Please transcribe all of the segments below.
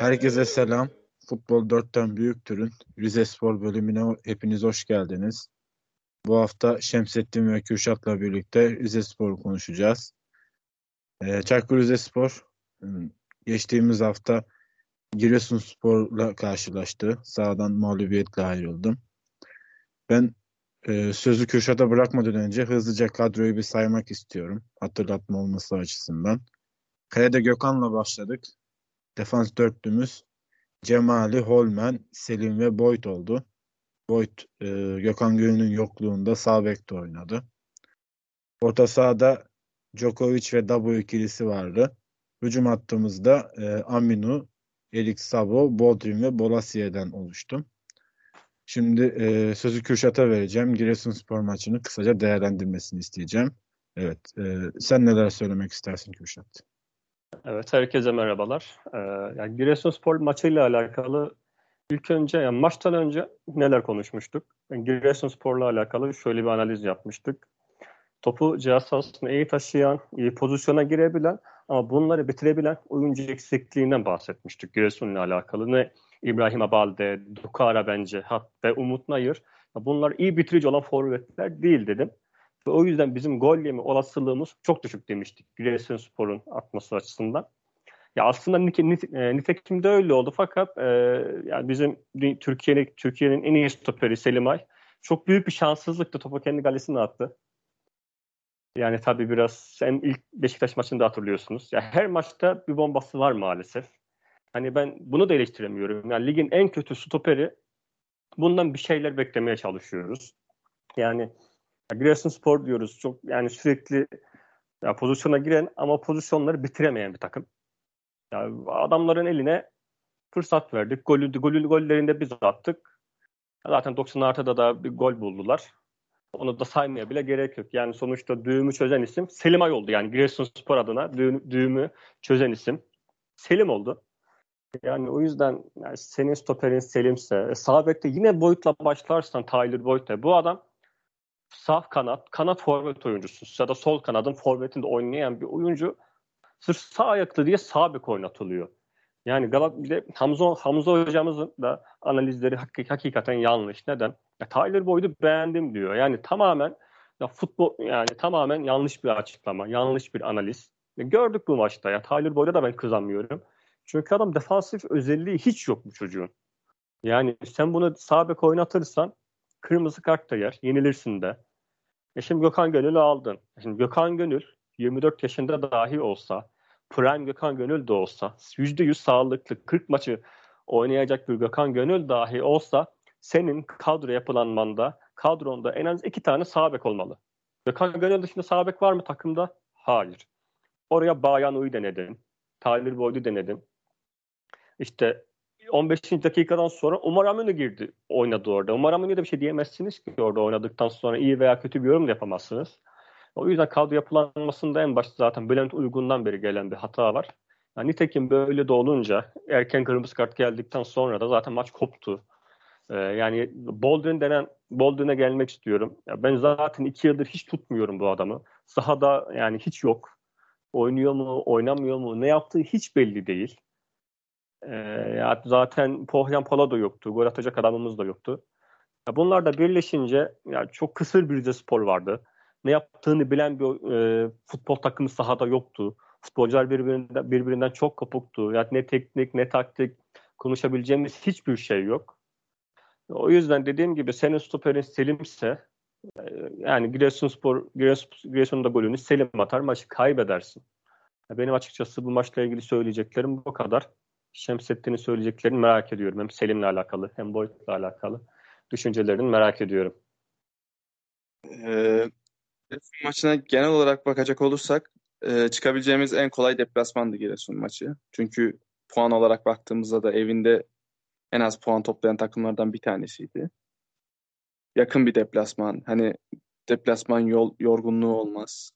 Herkese selam. Futbol 4'ten büyüktürün. Rize Spor bölümüne hepiniz hoş geldiniz. Bu hafta Şemsettin ve Kürşat'la birlikte Rize Spor konuşacağız. Ee, Çaykur Rizespor ıı, geçtiğimiz hafta Giresunspor'la karşılaştı. Sağdan mağlubiyetle ayrıldım. Ben e, sözü Kürşat'a bırakmadan önce hızlıca kadroyu bir saymak istiyorum. Hatırlatma olması açısından. Kaya'da Gökhan'la başladık. Defans dörtlümüz Cemali, Holmen, Selim ve Boyd oldu. Boyd e, Gökhan Gönül'ün yokluğunda sağ bekte oynadı. Orta sahada Djokovic ve Dabo ikilisi vardı. Hücum hattımızda e, Aminu, Elik Sabo, Bodrim ve Bolasie'den oluştu. Şimdi e, sözü Kürşat'a vereceğim. Giresunspor maçını kısaca değerlendirmesini isteyeceğim. Evet, e, sen neler söylemek istersin Kürşat? Evet, herkese merhabalar. Ee, yani Giresunspor maçıyla alakalı ilk önce, yani maçtan önce neler konuşmuştuk? Yani Giresunspor'la alakalı şöyle bir analiz yapmıştık. Topu cihaz sahasına iyi taşıyan, iyi pozisyona girebilen ama bunları bitirebilen oyuncu eksikliğinden bahsetmiştik Giresun'la alakalı. Ne İbrahim Abalde, Dukara bence hat ve Umut Nayır. Bunlar iyi bitirici olan forvetler değil dedim. Ve o yüzden bizim gol yeme olasılığımız çok düşük demiştik Giresunspor'un atması açısından. Ya aslında e, nitekim de öyle oldu fakat e, yani bizim Türkiye'nin Türkiye'nin en iyi stoperi Selimay çok büyük bir şanssızlıktı. Topu kendi galesine attı. Yani tabii biraz hem ilk Beşiktaş maçında hatırlıyorsunuz. Ya her maçta bir bombası var maalesef. Hani ben bunu da eleştiremiyorum. Yani ligin en kötü stoperi bundan bir şeyler beklemeye çalışıyoruz. Yani Giresunspor diyoruz. Çok yani sürekli ya pozisyona giren ama pozisyonları bitiremeyen bir takım. Ya adamların eline fırsat verdik. Golü, golü gollerinde biz attık. Zaten 90 artıda da bir gol buldular. Onu da saymaya bile gerek yok. Yani sonuçta düğümü çözen isim Selim Ay oldu. Yani Giresunspor adına düğümü, düğümü çözen isim Selim oldu. Yani o yüzden yani senin stoperin Selim'se, e, sağ bekte yine Boyd'la başlarsan Tyler Boyd'la bu adam sağ kanat, kanat forvet oyuncusu ya da sol kanadın forvetinde oynayan bir oyuncu sırf sağ ayaklı diye sağ bek oynatılıyor. Yani Galat bir Hamza, Hamza hocamızın da analizleri hak, hakikaten yanlış. Neden? Ya Tyler Boyd'u beğendim diyor. Yani tamamen ya futbol yani tamamen yanlış bir açıklama, yanlış bir analiz. Ya gördük bu maçta ya. Tyler Boyd'a da ben kızamıyorum. Çünkü adam defansif özelliği hiç yok bu çocuğun. Yani sen bunu sağ bek oynatırsan kırmızı kart da yer. Yenilirsin de. E şimdi Gökhan Gönül'ü aldın. E şimdi Gökhan Gönül 24 yaşında dahi olsa Prime Gökhan Gönül de olsa %100 sağlıklı 40 maçı oynayacak bir Gökhan Gönül dahi olsa senin kadro yapılanmanda kadronda en az iki tane sağ olmalı. Gökhan Gönül dışında sağ var mı takımda? Hayır. Oraya Bayan Uy denedin. Tyler Boyd'u denedin. İşte 15. dakikadan sonra Umar Aminu girdi oynadı orada. Umar Aminu'ya da bir şey diyemezsiniz ki orada oynadıktan sonra iyi veya kötü bir yorum da yapamazsınız. O yüzden kadro yapılanmasında en başta zaten Bülent Uygun'dan beri gelen bir hata var. Yani nitekim böyle de olunca erken kırmızı kart geldikten sonra da zaten maç koptu. Ee, yani Boldrin denen Boldrin'e gelmek istiyorum. Ya ben zaten iki yıldır hiç tutmuyorum bu adamı. Sahada yani hiç yok. Oynuyor mu, oynamıyor mu, ne yaptığı hiç belli değil. Ee, zaten Pohyan Pala da yoktu. Gol atacak adamımız da yoktu. Ya bunlar da birleşince yani çok kısır bir Rize Spor vardı. Ne yaptığını bilen bir e, futbol takımı sahada yoktu. Futbolcular birbirinden, birbirinden çok kopuktu. Yani ne teknik ne taktik konuşabileceğimiz hiçbir şey yok. O yüzden dediğim gibi senin stoperin Selim'se e, yani Giresunspor Giresun'da golünü Selim atar maçı kaybedersin. Benim açıkçası bu maçla ilgili söyleyeceklerim bu kadar. Şemsettin'in söyleyeceklerini merak ediyorum. Hem Selim'le alakalı hem Boyd'la alakalı düşüncelerini merak ediyorum. Ee, maçına genel olarak bakacak olursak e, çıkabileceğimiz en kolay deplasmandı Giresun maçı. Çünkü puan olarak baktığımızda da evinde en az puan toplayan takımlardan bir tanesiydi. Yakın bir deplasman. Hani deplasman yol yorgunluğu olmaz.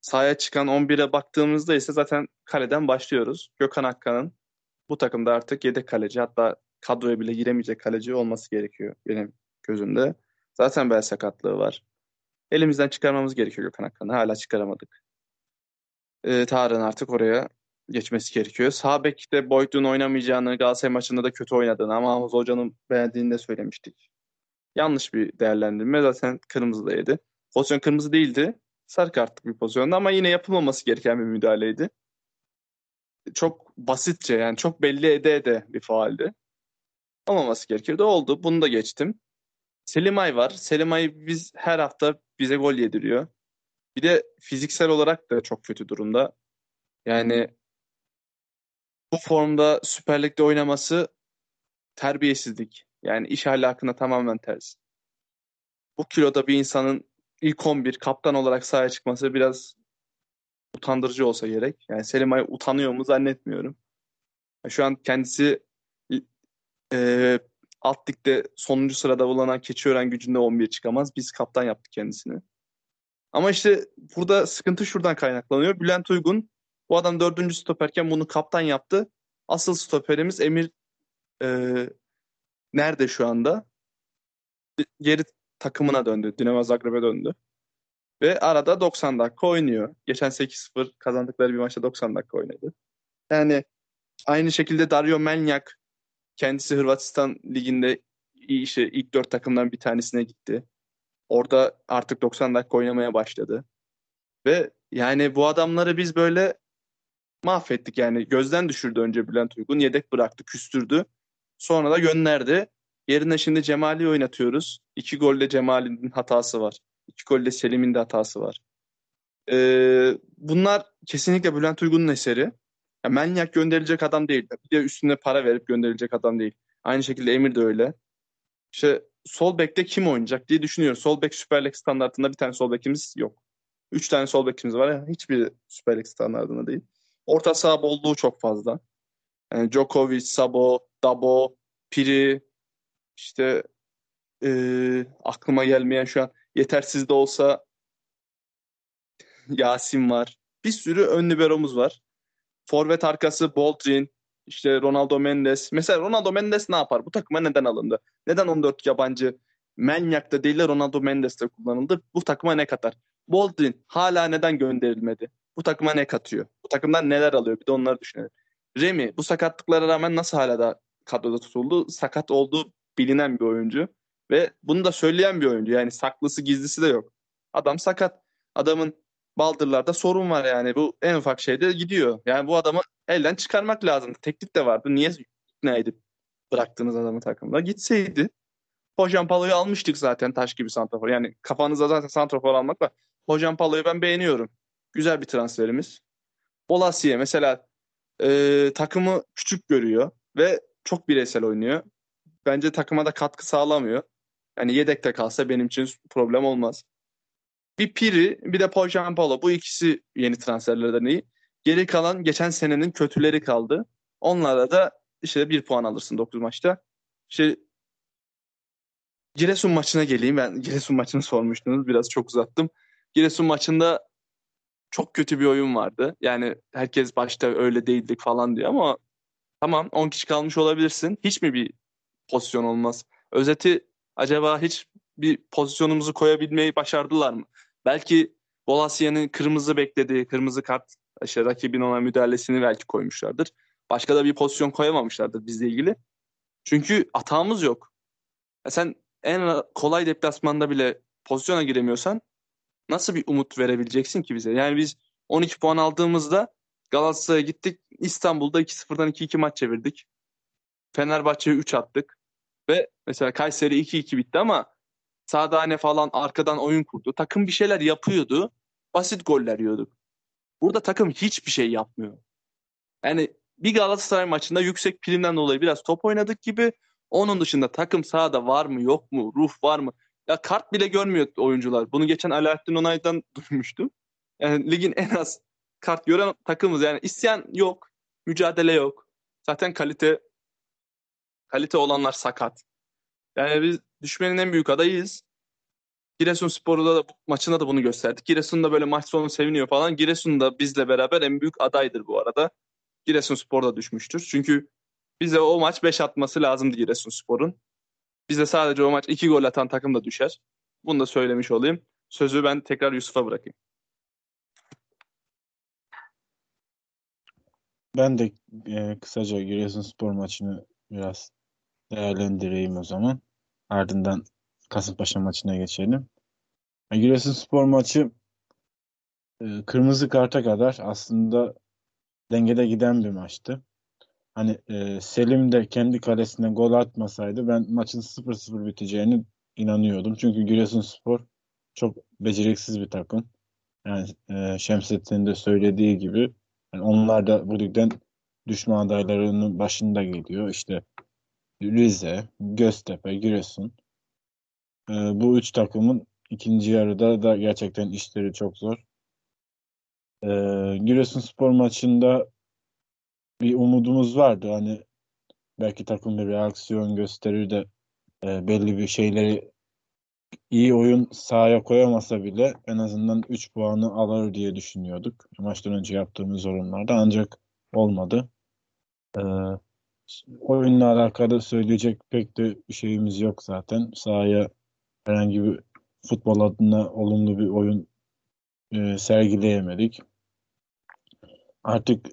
Sahaya çıkan 11'e baktığımızda ise zaten kaleden başlıyoruz. Gökhan Akkan'ın bu takımda artık yedek kaleci hatta kadroya bile giremeyecek kaleci olması gerekiyor benim gözümde. Zaten bel sakatlığı var. Elimizden çıkarmamız gerekiyor Gökhan Akkan'ı. Hala çıkaramadık. Ee, Tarık'ın artık oraya geçmesi gerekiyor. Sağ bekte Boyd'un oynamayacağını, Galatasaray maçında da kötü oynadığını ama Hamza Hoca'nın beğendiğini de söylemiştik. Yanlış bir değerlendirme. Zaten kırmızı da yedi. Pozisyon kırmızı değildi. Sarı kartlık bir pozisyonda ama yine yapılmaması gereken bir müdahaleydi. Çok basitçe yani çok belli ede ede bir faaldi. Olmaması gerekiyordu. Oldu. Bunu da geçtim. Selimay var. Selimay biz her hafta bize gol yediriyor. Bir de fiziksel olarak da çok kötü durumda. Yani bu formda Süper Lig'de oynaması terbiyesizlik. Yani iş ahlakına tamamen ters. Bu kiloda bir insanın ilk 11 kaptan olarak sahaya çıkması biraz utandırıcı olsa gerek. Yani Selim Ay utanıyor mu zannetmiyorum. Şu an kendisi e, alt ligde sonuncu sırada bulunan Keçiören gücünde 11 çıkamaz. Biz kaptan yaptık kendisini. Ama işte burada sıkıntı şuradan kaynaklanıyor. Bülent Uygun bu adam dördüncü stoperken bunu kaptan yaptı. Asıl stoperimiz Emir e, nerede şu anda? Geri takımına döndü. Dinamo Zagreb'e döndü. Ve arada 90 dakika oynuyor. Geçen 8-0 kazandıkları bir maçta 90 dakika oynadı. Yani aynı şekilde Dario Melnyak kendisi Hırvatistan liginde işte ilk dört takımdan bir tanesine gitti. Orada artık 90 dakika oynamaya başladı. Ve yani bu adamları biz böyle mahvettik yani. Gözden düşürdü önce Bülent Uygun. Yedek bıraktı, küstürdü. Sonra da gönderdi. Yerine şimdi Cemali'yi oynatıyoruz. İki golle Cemali'nin hatası var. İki golle Selim'in de hatası var. Ee, bunlar kesinlikle Bülent Uygun'un eseri. Ya Menyak gönderilecek adam değil. Bir de üstüne para verip gönderilecek adam değil. Aynı şekilde Emir de öyle. İşte sol bekte kim oynayacak diye düşünüyorum. Sol bek Süper Lig standartında bir tane sol bekimiz yok. Üç tane sol bekimiz var. Yani hiçbir Süper Lig standartında değil. Orta saha bolluğu çok fazla. Yani Djokovic, Sabo, Dabo, Piri, işte e, aklıma gelmeyen şu an yetersiz de olsa Yasin var. Bir sürü ön liberomuz var. Forvet arkası Boldrin, işte Ronaldo Mendes. Mesela Ronaldo Mendes ne yapar? Bu takıma neden alındı? Neden 14 yabancı Menyak'ta değil de Ronaldo Mendes'te kullanıldı? Bu takıma ne katar? Boldrin hala neden gönderilmedi? Bu takıma ne katıyor? Bu takımdan neler alıyor? Bir de onları düşünelim. Remy bu sakatlıklara rağmen nasıl hala da kadroda tutuldu? Sakat olduğu bilinen bir oyuncu. Ve bunu da söyleyen bir oyuncu. Yani saklısı gizlisi de yok. Adam sakat. Adamın baldırlarda sorun var yani. Bu en ufak şeyde gidiyor. Yani bu adamı elden çıkarmak lazım. Teklif de vardı. Niye ikna edip bıraktığınız adamı takımda? Gitseydi. Hocam Palo'yu almıştık zaten taş gibi santrafor. Yani kafanızda zaten santrafor almak var. Hocam Palo'yu ben beğeniyorum. Güzel bir transferimiz. Bolasiye mesela e, takımı küçük görüyor ve çok bireysel oynuyor. Bence takıma da katkı sağlamıyor. Yani yedekte kalsa benim için problem olmaz. Bir Piri bir de Pojampalo bu ikisi yeni transferlerden iyi. Geri kalan geçen senenin kötüleri kaldı. Onlara da işte bir puan alırsın 9 maçta. İşte Giresun maçına geleyim. Ben Giresun maçını sormuştunuz. Biraz çok uzattım. Giresun maçında çok kötü bir oyun vardı. Yani herkes başta öyle değildik falan diyor ama tamam 10 kişi kalmış olabilirsin. Hiç mi bir pozisyon olmaz? Özeti acaba hiç bir pozisyonumuzu koyabilmeyi başardılar mı? Belki Bolasia'nın kırmızı beklediği, kırmızı kart işte rakibin ona müdahalesini belki koymuşlardır. Başka da bir pozisyon koyamamışlardır bizle ilgili. Çünkü atağımız yok. Ya sen en kolay deplasmanda bile pozisyona giremiyorsan nasıl bir umut verebileceksin ki bize? Yani biz 12 puan aldığımızda Galatasaray'a gittik. İstanbul'da 2-0'dan 2-2 maç çevirdik. Fenerbahçe'ye 3 attık. Ve mesela Kayseri 2-2 bitti ama Sadane falan arkadan oyun kurdu. Takım bir şeyler yapıyordu. Basit goller yiyorduk. Burada takım hiçbir şey yapmıyor. Yani bir Galatasaray maçında yüksek primden dolayı biraz top oynadık gibi. Onun dışında takım sahada var mı yok mu? Ruh var mı? Ya kart bile görmüyor oyuncular. Bunu geçen Alaaddin Onay'dan duymuştum. Yani ligin en az kart gören takımız. Yani isyan yok. Mücadele yok. Zaten kalite kalite olanlar sakat. Yani biz düşmenin en büyük adayıyız. Giresun Spor'da da maçında da bunu gösterdik. Giresun da böyle maç sonu seviniyor falan. Giresun da bizle beraber en büyük adaydır bu arada. Giresun Spor da düşmüştür. Çünkü bize o maç 5 atması lazımdı Giresun Spor'un. Bize sadece o maç 2 gol atan takım da düşer. Bunu da söylemiş olayım. Sözü ben tekrar Yusuf'a bırakayım. Ben de e, kısaca Giresunspor maçını biraz değerlendireyim o zaman. Ardından Kasımpaşa maçına geçelim. Giresunspor maçı e, kırmızı karta kadar aslında dengede giden bir maçtı. Hani e, Selim de kendi kalesine gol atmasaydı ben maçın 0-0 biteceğini inanıyordum. Çünkü Giresunspor çok beceriksiz bir takım. Yani e, Şemsettin'in de söylediği gibi yani onlar da bu ligden düşme adaylarının başında geliyor. İşte Rize, Göztepe, Giresun. E, bu üç takımın ikinci yarıda da gerçekten işleri çok zor. E, Giresunspor maçında bir umudumuz vardı. Hani belki takım bir reaksiyon gösterir de e, belli bir şeyleri iyi oyun sahaya koyamasa bile en azından 3 puanı alır diye düşünüyorduk. Maçtan önce yaptığımız yorumlarda ancak olmadı. Ee, oyunla alakalı söyleyecek pek de şeyimiz yok zaten. Sahaya herhangi bir futbol adına olumlu bir oyun e, sergileyemedik. Artık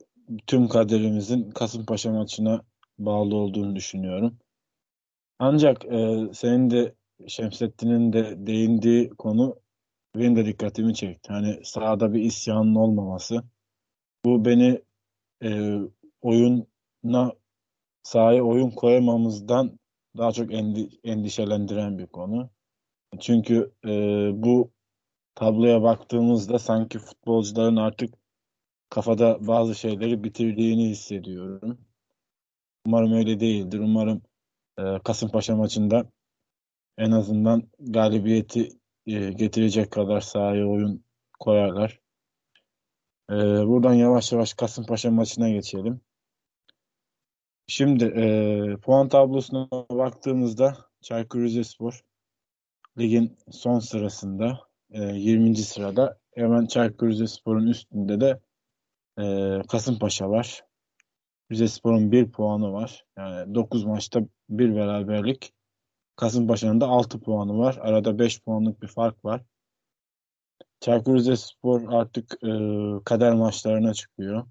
tüm kaderimizin Kasımpaşa maçına bağlı olduğunu düşünüyorum. Ancak e, senin de Şemsettin'in de değindiği konu benim de dikkatimi çekti. Hani sahada bir isyanın olmaması. Bu beni e, oyuna sahaya oyun koyamamızdan daha çok endi, endişelendiren bir konu. Çünkü e, bu tabloya baktığımızda sanki futbolcuların artık kafada bazı şeyleri bitirdiğini hissediyorum. Umarım öyle değildir. Umarım e, Kasımpaşa maçında en azından galibiyeti e, getirecek kadar sahaya oyun koyarlar. E, buradan yavaş yavaş Kasımpaşa maçına geçelim. Şimdi e, puan tablosuna baktığımızda Çaykur Rizespor ligin son sırasında e, 20. sırada. Hemen Çaykur Rizespor'un üstünde de e, Kasımpaşa var. Rizespor'un bir puanı var. Yani 9 maçta bir beraberlik. Kasımpaşa'nın da 6 puanı var. Arada 5 puanlık bir fark var. Çaykur Rizespor artık e, kader maçlarına çıkıyor.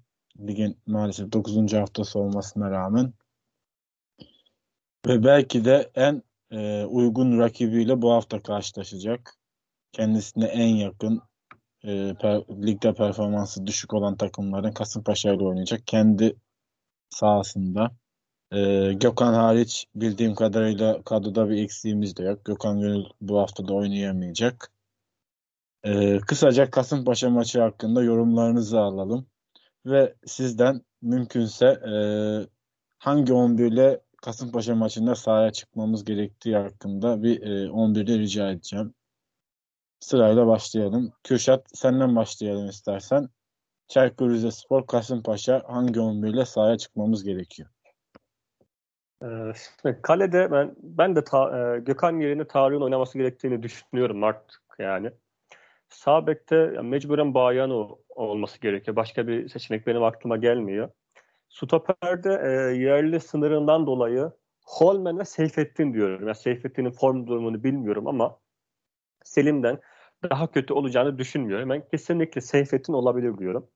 Ligin maalesef 9. haftası olmasına rağmen. Ve belki de en e, uygun rakibiyle bu hafta karşılaşacak. Kendisine en yakın e, per, ligde performansı düşük olan takımların Kasımpaşa ile oynayacak. Kendi sahasında. Ee, Gökhan hariç bildiğim kadarıyla kadroda bir eksiğimiz de yok. Gökhan Gönül bu hafta da oynayamayacak. Ee, kısaca Kasımpaşa maçı hakkında yorumlarınızı alalım. Ve sizden mümkünse e, hangi 11 ile Kasımpaşa maçında sahaya çıkmamız gerektiği hakkında bir e, 11'de rica edeceğim. Sırayla başlayalım. Kürşat senden başlayalım istersen. Çaykur Rizespor, Kasımpaşa hangi 11 ile sahaya çıkmamız gerekiyor? Ee, kalede ben ben de ta, e, Gökhan yerine Tarık'ın oynaması gerektiğini düşünüyorum artık yani. Sağ bekte mecburen Bayano olması gerekiyor. Başka bir seçenek benim aklıma gelmiyor. Stoper'de e, yerli sınırından dolayı Holmen ve Seyfettin diyorum. Yani Seyfettin'in form durumunu bilmiyorum ama Selim'den daha kötü olacağını düşünmüyorum. Ben kesinlikle Seyfettin olabilir diyorum.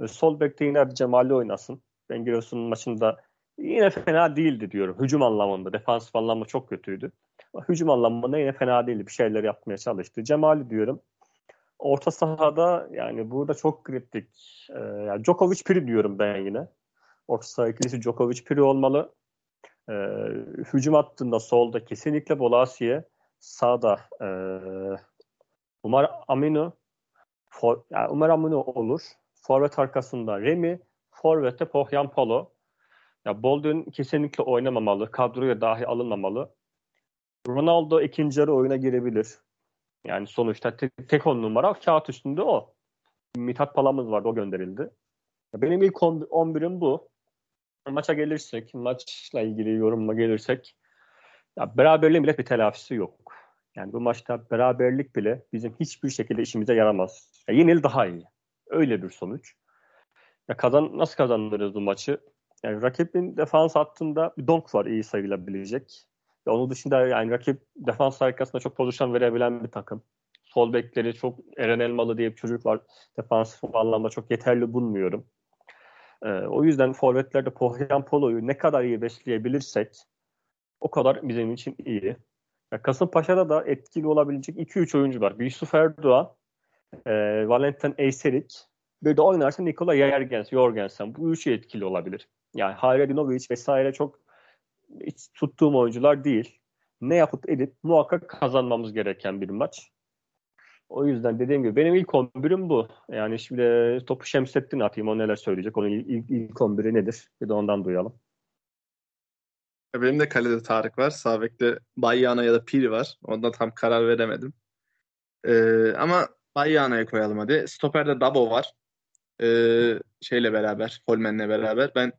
E, sol bekte yine Cemal'i oynasın. Ben Giresun'un maçında yine fena değildi diyorum. Hücum anlamında, defansif anlamda çok kötüydü. Ama hücum anlamında yine fena değildi. Bir şeyler yapmaya çalıştı. Cemal'i diyorum. Orta sahada yani burada çok kritik. Ee, yani Djokovic Piri diyorum ben yine. Orta saha ikilisi Djokovic Piri olmalı. Ee, hücum hattında solda kesinlikle Bolasiye. Sağda e, Umar Aminu for, yani Umar Aminu olur. Forvet arkasında Remi. Forvet'te Pohyan Palo. Ya Bolden kesinlikle oynamamalı. Kadroya dahi alınmamalı. Ronaldo ikinci yarı oyuna girebilir. Yani sonuçta tek, tek on numara kağıt üstünde o. Mithat Palamız vardı o gönderildi. Benim ilk 11'im bu. Maça gelirsek, maçla ilgili yorumla gelirsek ya beraberliğin bile bir telafisi yok. Yani bu maçta beraberlik bile bizim hiçbir şekilde işimize yaramaz. Ya yenil daha iyi. Öyle bir sonuç. Ya kazan nasıl kazanırız bu maçı? Yani rakibin defans hattında bir donk var iyi sayılabilecek. Ve onun dışında yani rakip defans arkasında çok pozisyon verebilen bir takım. Sol bekleri çok Eren Elmalı diye bir çocuk var. Defansif anlamda çok yeterli bulmuyorum. E, o yüzden forvetlerde Pohyan Polo'yu ne kadar iyi besleyebilirsek o kadar bizim için iyi. Ya Kasımpaşa'da da etkili olabilecek 2-3 oyuncu var. Yusuf Erdoğan, e, Valentin Eyserik, bir de oynarsa Nikola Yergens, Jorgensen. Bu üçü etkili olabilir. Yani Hayredinovic vesaire çok hiç tuttuğum oyuncular değil. Ne yapıp edip muhakkak kazanmamız gereken bir maç. O yüzden dediğim gibi benim ilk 11'im bu. Yani şimdi topu Şemsettin atayım. O neler söyleyecek. Onun ilk, ilk 11'i nedir? Bir de ondan duyalım. Benim de kalede Tarık var. Sağ bekte Bayyana ya da Piri var. Onda tam karar veremedim. Ee, ama Bayyana'ya koyalım hadi. Stoper'de Dabo var. Ee, şeyle beraber, Holmen'le beraber. Ben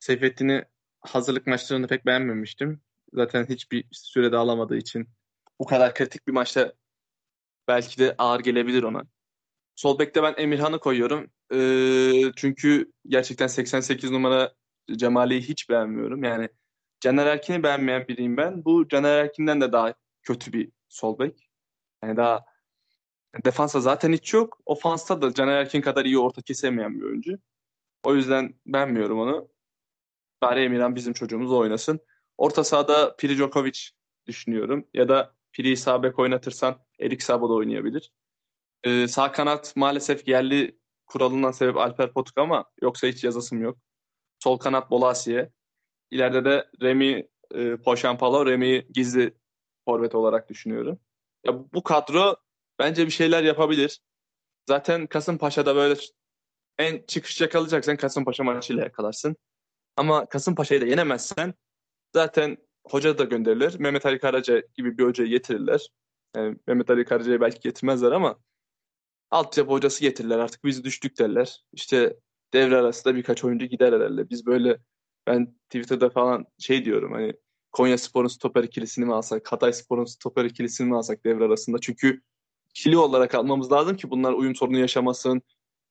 Seyfettin'i hazırlık maçlarında pek beğenmemiştim. Zaten hiçbir sürede alamadığı için bu kadar kritik bir maçta belki de ağır gelebilir ona. Sol bekte ben Emirhan'ı koyuyorum. Ee, çünkü gerçekten 88 numara Cemali'yi hiç beğenmiyorum. Yani Caner Erkin'i beğenmeyen biriyim ben. Bu Caner Erkin'den de daha kötü bir sol bek. Yani daha defansa zaten hiç yok. Ofansta da Caner Erkin kadar iyi orta kesemeyen bir oyuncu. O yüzden beğenmiyorum onu. Bari Emirhan bizim çocuğumuz oynasın. Orta sahada Piri Djokovic düşünüyorum. Ya da Piri'yi sağ oynatırsan Erik Sabo da oynayabilir. Ee, sağ kanat maalesef yerli kuralından sebep Alper Potuk ama yoksa hiç yazasım yok. Sol kanat Bolasiye. İleride de Remy e, Poşampalo, Remy gizli forvet olarak düşünüyorum. Ya bu kadro bence bir şeyler yapabilir. Zaten Kasımpaşa'da böyle en çıkış yakalayacaksan Kasımpaşa maçıyla yakalarsın. Ama Kasımpaşa'yı da yenemezsen zaten hoca da gönderilir. Mehmet Ali Karaca gibi bir hocayı getirirler. Yani Mehmet Ali Karaca'yı belki getirmezler ama altyapı hocası getirirler. Artık biz düştük derler. İşte devre arasında birkaç oyuncu gider herhalde. Biz böyle ben Twitter'da falan şey diyorum hani Konya Spor'un stoper ikilisini mi alsak, Hatay Spor'un stoper ikilisini mi alsak devre arasında? Çünkü ikili olarak almamız lazım ki bunlar uyum sorunu yaşamasın.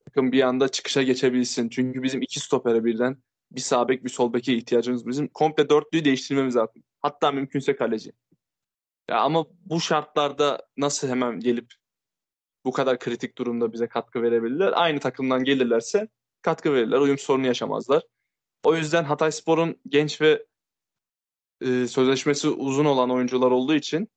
Takım bir anda çıkışa geçebilsin. Çünkü bizim iki stopere birden bir sağ bek bir sol beke ihtiyacımız bizim. Komple dörtlüyü değiştirmemiz lazım. Hatta mümkünse kaleci. Ya ama bu şartlarda nasıl hemen gelip bu kadar kritik durumda bize katkı verebilirler? Aynı takımdan gelirlerse katkı verirler. Uyum sorunu yaşamazlar. O yüzden Hatay Spor'un genç ve e, sözleşmesi uzun olan oyuncular olduğu için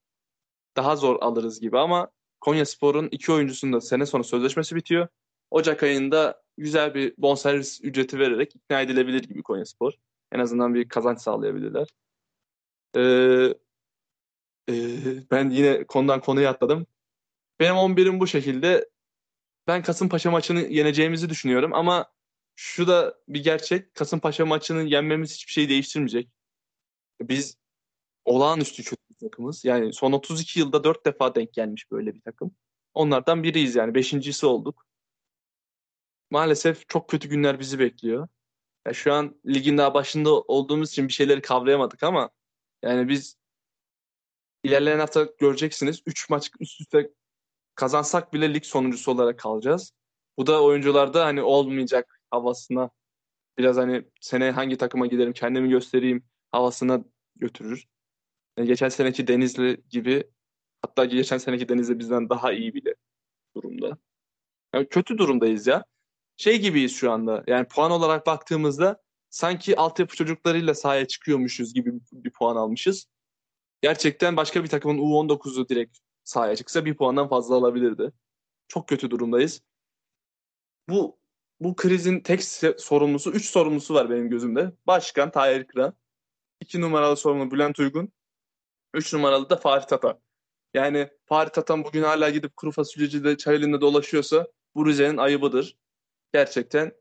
daha zor alırız gibi ama Konya Spor'un iki oyuncusunda sene sonu sözleşmesi bitiyor. Ocak ayında güzel bir bonservis ücreti vererek ikna edilebilir gibi Konya Spor. En azından bir kazanç sağlayabilirler. Ee, e, ben yine konudan konuya atladım. Benim 11'im bu şekilde. Ben Kasımpaşa maçını yeneceğimizi düşünüyorum ama şu da bir gerçek. Kasımpaşa maçını yenmemiz hiçbir şey değiştirmeyecek. Biz olağanüstü kötü bir takımız. Yani son 32 yılda 4 defa denk gelmiş böyle bir takım. Onlardan biriyiz yani. Beşincisi olduk. Maalesef çok kötü günler bizi bekliyor. Ya şu an ligin daha başında olduğumuz için bir şeyleri kavrayamadık ama yani biz ilerleyen hafta göreceksiniz 3 maç üst üste kazansak bile lig sonuncusu olarak kalacağız. Bu da oyuncularda hani olmayacak havasına biraz hani sene hangi takıma giderim kendimi göstereyim havasına götürür. Yani geçen seneki Denizli gibi hatta geçen seneki Denizli bizden daha iyi bile durumda. Yani kötü durumdayız ya. Şey gibiyiz şu anda. Yani puan olarak baktığımızda sanki altyapı çocuklarıyla sahaya çıkıyormuşuz gibi bir puan almışız. Gerçekten başka bir takımın U19'u direkt sahaya çıksa bir puandan fazla alabilirdi. Çok kötü durumdayız. Bu bu krizin tek sorumlusu, üç sorumlusu var benim gözümde. Başkan Tahir Kıran, iki numaralı sorumlu Bülent Uygun, üç numaralı da Fatih Tata. Yani Fatih Tatan bugün hala gidip kuru fasulyecide çay elinde dolaşıyorsa bu Rize'nin ayıbıdır. Gerçekten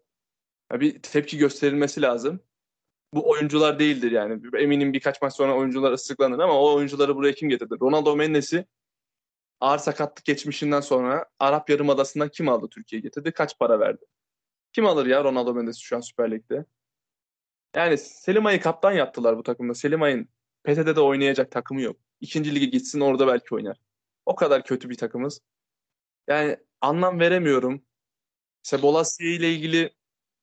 bir tepki gösterilmesi lazım. Bu oyuncular değildir yani. Eminim birkaç maç sonra oyuncular ıslıklanır ama o oyuncuları buraya kim getirdi? Ronaldo Mendes'i ağır sakatlık geçmişinden sonra Arap Yarımadası'ndan kim aldı Türkiye'ye getirdi? Kaç para verdi? Kim alır ya Ronaldo Mendes'i şu an Süper Lig'de? Yani Selim Ay'ı kaptan yaptılar bu takımda. Selim Ay'ın PTT'de oynayacak takımı yok. İkinci lige gitsin orada belki oynar. O kadar kötü bir takımız. Yani anlam veremiyorum. İşte ile ilgili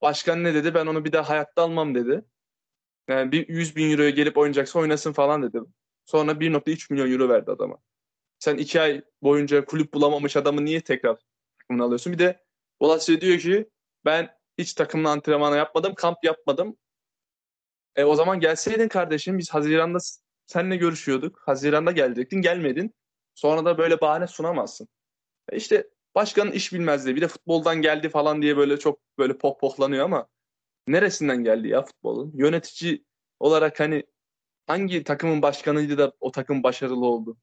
başkan ne dedi? Ben onu bir daha hayatta almam dedi. Yani bir 100 bin euroya gelip oynayacaksa oynasın falan dedi. Sonra 1.3 milyon euro verdi adama. Sen iki ay boyunca kulüp bulamamış adamı niye tekrar takımını alıyorsun? Bir de Bolassi diyor ki ben Hiç takımla antrenman yapmadım, kamp yapmadım. E o zaman gelseydin kardeşim biz Haziran'da seninle görüşüyorduk. Haziran'da gelecektin, gelmedin. Sonra da böyle bahane sunamazsın. E işte başkanın iş bilmezliği. Bir de futboldan geldi falan diye böyle çok böyle pohpohlanıyor ama neresinden geldi ya futbolun? Yönetici olarak hani hangi takımın başkanıydı da o takım başarılı oldu?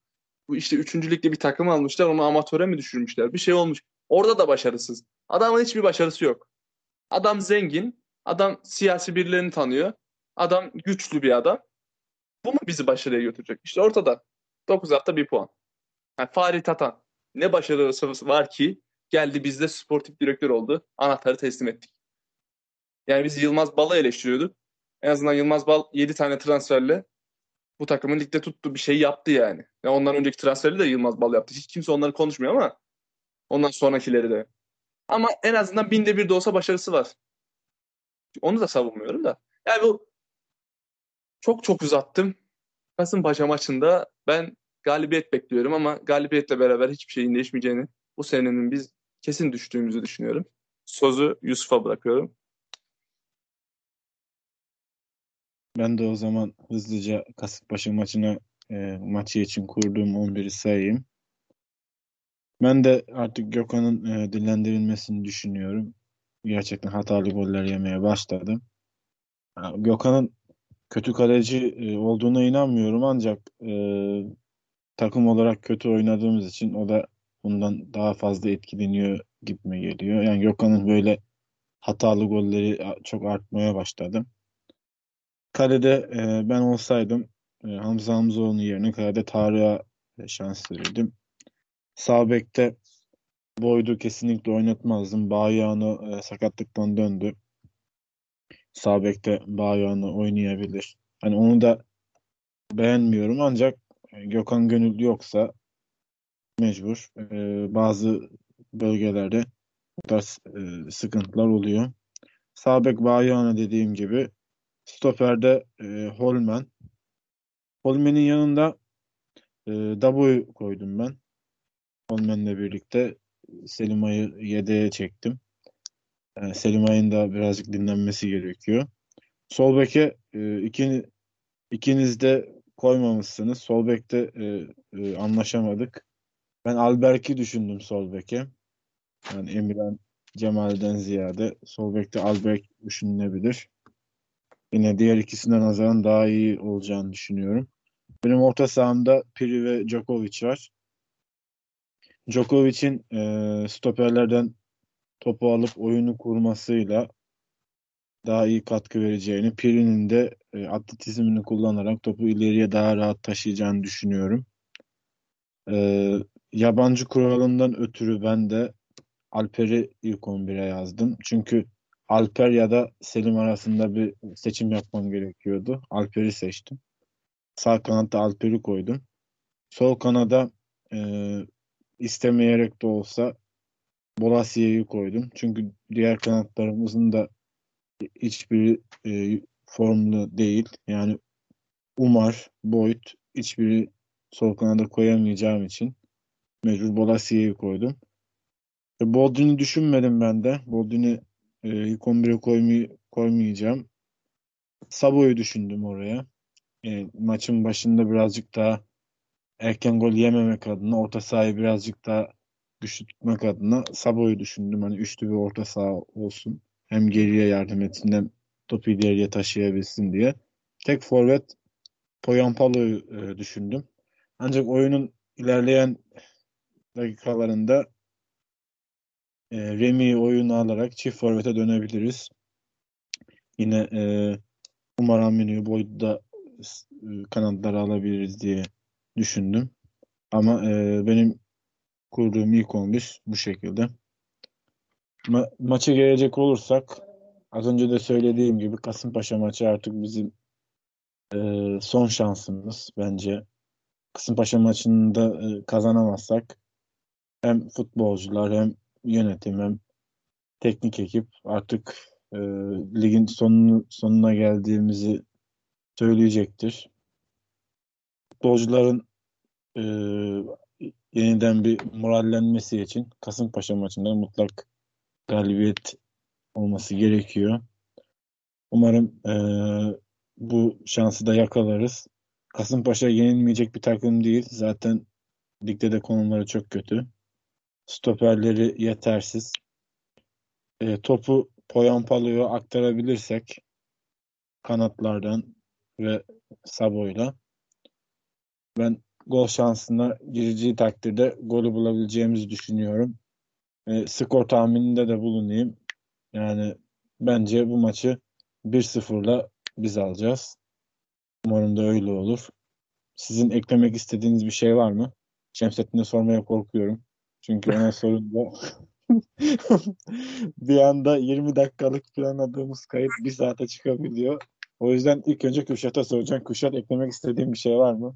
Bu işte üçüncülükte bir takım almışlar onu amatöre mi düşürmüşler? Bir şey olmuş. Orada da başarısız. Adamın hiçbir başarısı yok. Adam zengin. Adam siyasi birilerini tanıyor. Adam güçlü bir adam. Bu mu bizi başarıya götürecek? İşte ortada. 9 hafta bir puan. Yani Fahri Tatan. Ne başarısı var ki geldi bizde sportif direktör oldu. Anahtarı teslim ettik. Yani biz Yılmaz Bal'ı eleştiriyorduk. En azından Yılmaz Bal 7 tane transferle bu takımın ligde tuttuğu bir şey yaptı yani. yani ondan önceki transferi de Yılmaz Bal yaptı. Hiç kimse onları konuşmuyor ama ondan sonrakileri de. Ama en azından binde bir de olsa başarısı var. Onu da savunmuyorum da. Yani bu çok çok uzattım. Kasımpaşa maçında ben galibiyet bekliyorum ama galibiyetle beraber hiçbir şeyin değişmeyeceğini bu senenin biz kesin düştüğümüzü düşünüyorum. Sözü Yusuf'a bırakıyorum. Ben de o zaman hızlıca Kasımpaşa maçına e, maçı için kurduğum 11'i sayayım. Ben de artık Gökhan'ın e, dillendirilmesini düşünüyorum. Gerçekten hatalı goller yemeye başladım. Gökhan'ın kötü kaleci e, olduğuna inanmıyorum ancak e, takım olarak kötü oynadığımız için o da bundan daha fazla etkileniyor gibime geliyor. Yani Gökhan'ın böyle hatalı golleri çok artmaya başladı. Kalede e, ben olsaydım e, Hamza Hamzoğlu'nun yerine kalede Tarık'a şans verirdim. Sağ bekte Boyd'u kesinlikle oynatmazdım. Bayağını e, sakatlıktan döndü. Sağ bekte Bayağını oynayabilir. Hani onu da beğenmiyorum ancak Gökhan Gönül yoksa mecbur. E, bazı bölgelerde bu tarz e, sıkıntılar oluyor. Sağ bek Bayağını dediğim gibi Stoper'de e, Holmen. Holmen'in yanında e, Dabo'yu koydum ben. Holmen'le birlikte Selim Ay'ı yedeğe çektim. Yani Selim Ay'ın da birazcık dinlenmesi gerekiyor. Sol beke e, ikini, ikiniz de koymamışsınız. Sol bekte e, e, anlaşamadık. Ben Alberk'i düşündüm sol beke. Yani Emirhan Cemal'den ziyade sol bekte Alberk düşünülebilir. Yine diğer ikisinden nazaran daha iyi olacağını düşünüyorum. Benim orta sahamda Piri ve Djokovic var. Djokovic'in e, stoperlerden topu alıp oyunu kurmasıyla daha iyi katkı vereceğini, Piri'nin de e, atletizmini kullanarak topu ileriye daha rahat taşıyacağını düşünüyorum. E, yabancı kuralından ötürü ben de Alper'i ilk 11'e yazdım. Çünkü Alper ya da Selim arasında bir seçim yapmam gerekiyordu. Alper'i seçtim. Sağ kanatta Alper'i koydum. Sol kanada e, istemeyerek de olsa Bolasya'yı koydum. Çünkü diğer kanatlarımızın da hiçbiri e, formlu değil. Yani Umar, Boyd hiçbiri sol kanada koyamayacağım için mecbur Bolasya'yı koydum. E, Boldrin'i düşünmedim ben de. Boldrin'i e, ilk 11'e koymay koymayacağım. Sabo'yu düşündüm oraya. E, maçın başında birazcık daha erken gol yememek adına orta sahayı birazcık daha güçlü tutmak adına Sabo'yu düşündüm. Hani üçlü bir orta saha olsun. Hem geriye yardım etsin hem topu ileriye taşıyabilsin diye. Tek forvet Poyampalo'yu e, düşündüm. Ancak oyunun ilerleyen dakikalarında e, Remy oyunu alarak çift forvete dönebiliriz. Yine e, Umar Aminu'yu boyda e, kanatlara alabiliriz diye düşündüm. Ama e, benim kurduğum ilk 11 bu şekilde. Ma maça gelecek olursak az önce de söylediğim gibi Kasımpaşa maçı artık bizim e, son şansımız bence. Kasımpaşa maçında e, kazanamazsak hem futbolcular hem yönetim hem teknik ekip artık e, ligin sonunu, sonuna geldiğimizi söyleyecektir. Futbolcuların e, yeniden bir morallenmesi için Kasımpaşa maçında mutlak galibiyet olması gerekiyor. Umarım e, bu şansı da yakalarız. Kasımpaşa yenilmeyecek bir takım değil. Zaten ligde de konumları çok kötü. Stoperleri yetersiz. E, topu Poyampalo'ya aktarabilirsek kanatlardan ve Sabo'yla ben gol şansına gireceği takdirde golü bulabileceğimizi düşünüyorum. E, skor tahmininde de bulunayım. Yani bence bu maçı 1-0'la biz alacağız. Umarım da öyle olur. Sizin eklemek istediğiniz bir şey var mı? Şemsettin'e sormaya korkuyorum. Çünkü ona sorunca bir anda 20 dakikalık planladığımız kayıt bir saate çıkabiliyor. O yüzden ilk önce Kürşat'a soracağım. Kürşat eklemek istediğin bir şey var mı?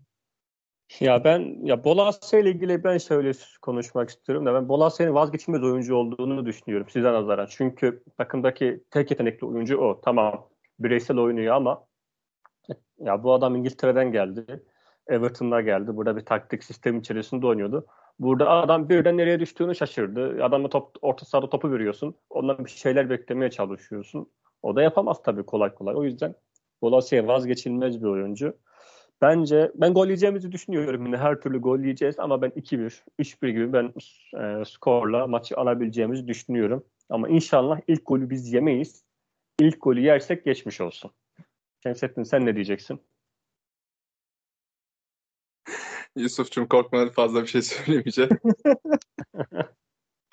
Ya ben ya Bolasya ile ilgili ben şöyle konuşmak istiyorum da ben Bolasya'nın vazgeçilmez oyuncu olduğunu düşünüyorum size nazaran. Çünkü takımdaki tek yetenekli oyuncu o. Tamam bireysel oynuyor ama ya bu adam İngiltere'den geldi. Everton'da geldi. Burada bir taktik sistem içerisinde oynuyordu. Burada adam birden nereye düştüğünü şaşırdı. Adamla top, orta sahada topu veriyorsun. Ondan bir şeyler beklemeye çalışıyorsun. O da yapamaz tabii kolay kolay. O yüzden Bolasya vazgeçilmez bir oyuncu. Bence ben gol yiyeceğimizi düşünüyorum. Yine her türlü gol yiyeceğiz ama ben 2-1, 3-1 gibi ben e, skorla maçı alabileceğimizi düşünüyorum. Ama inşallah ilk golü biz yemeyiz. İlk golü yersek geçmiş olsun. Şemsettin sen ne diyeceksin? Yusuf'cum korkma fazla bir şey söylemeyeceğim.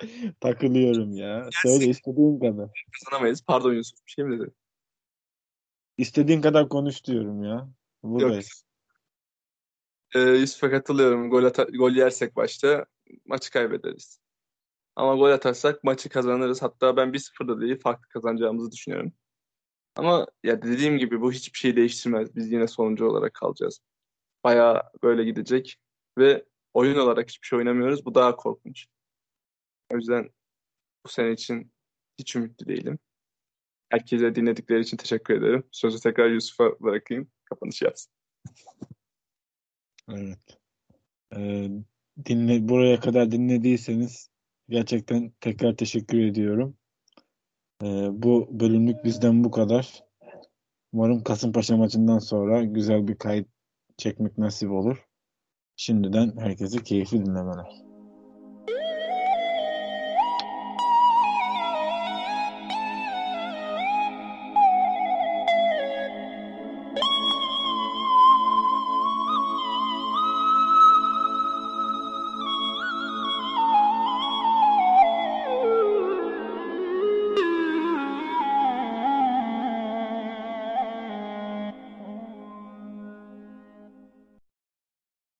Takılıyorum ya. Söyle istediğin kadar. Kazanamayız. Pardon Yusuf bir şey mi dedi? İstediğin kadar konuş diyorum ya. Buradayız. Yusuf'a katılıyorum. Gol, ata- gol yersek başta maçı kaybederiz. Ama gol atarsak maçı kazanırız. Hatta ben 1-0'da değil farklı kazanacağımızı düşünüyorum. Ama ya dediğim gibi bu hiçbir şey değiştirmez. Biz yine sonuncu olarak kalacağız. Bayağı böyle gidecek ve oyun olarak hiçbir şey oynamıyoruz. Bu daha korkunç. O yüzden bu sene için hiç ümitli değilim. Herkese dinledikleri için teşekkür ederim. Sözü tekrar Yusuf'a bırakayım. Kapanış yapsın. Evet. Ee, dinle, buraya kadar dinlediyseniz gerçekten tekrar teşekkür ediyorum. Ee, bu bölümlük bizden bu kadar. Umarım Kasımpaşa maçından sonra güzel bir kayıt çekmek nasip olur. Şimdiden herkese keyifli dinlemeler.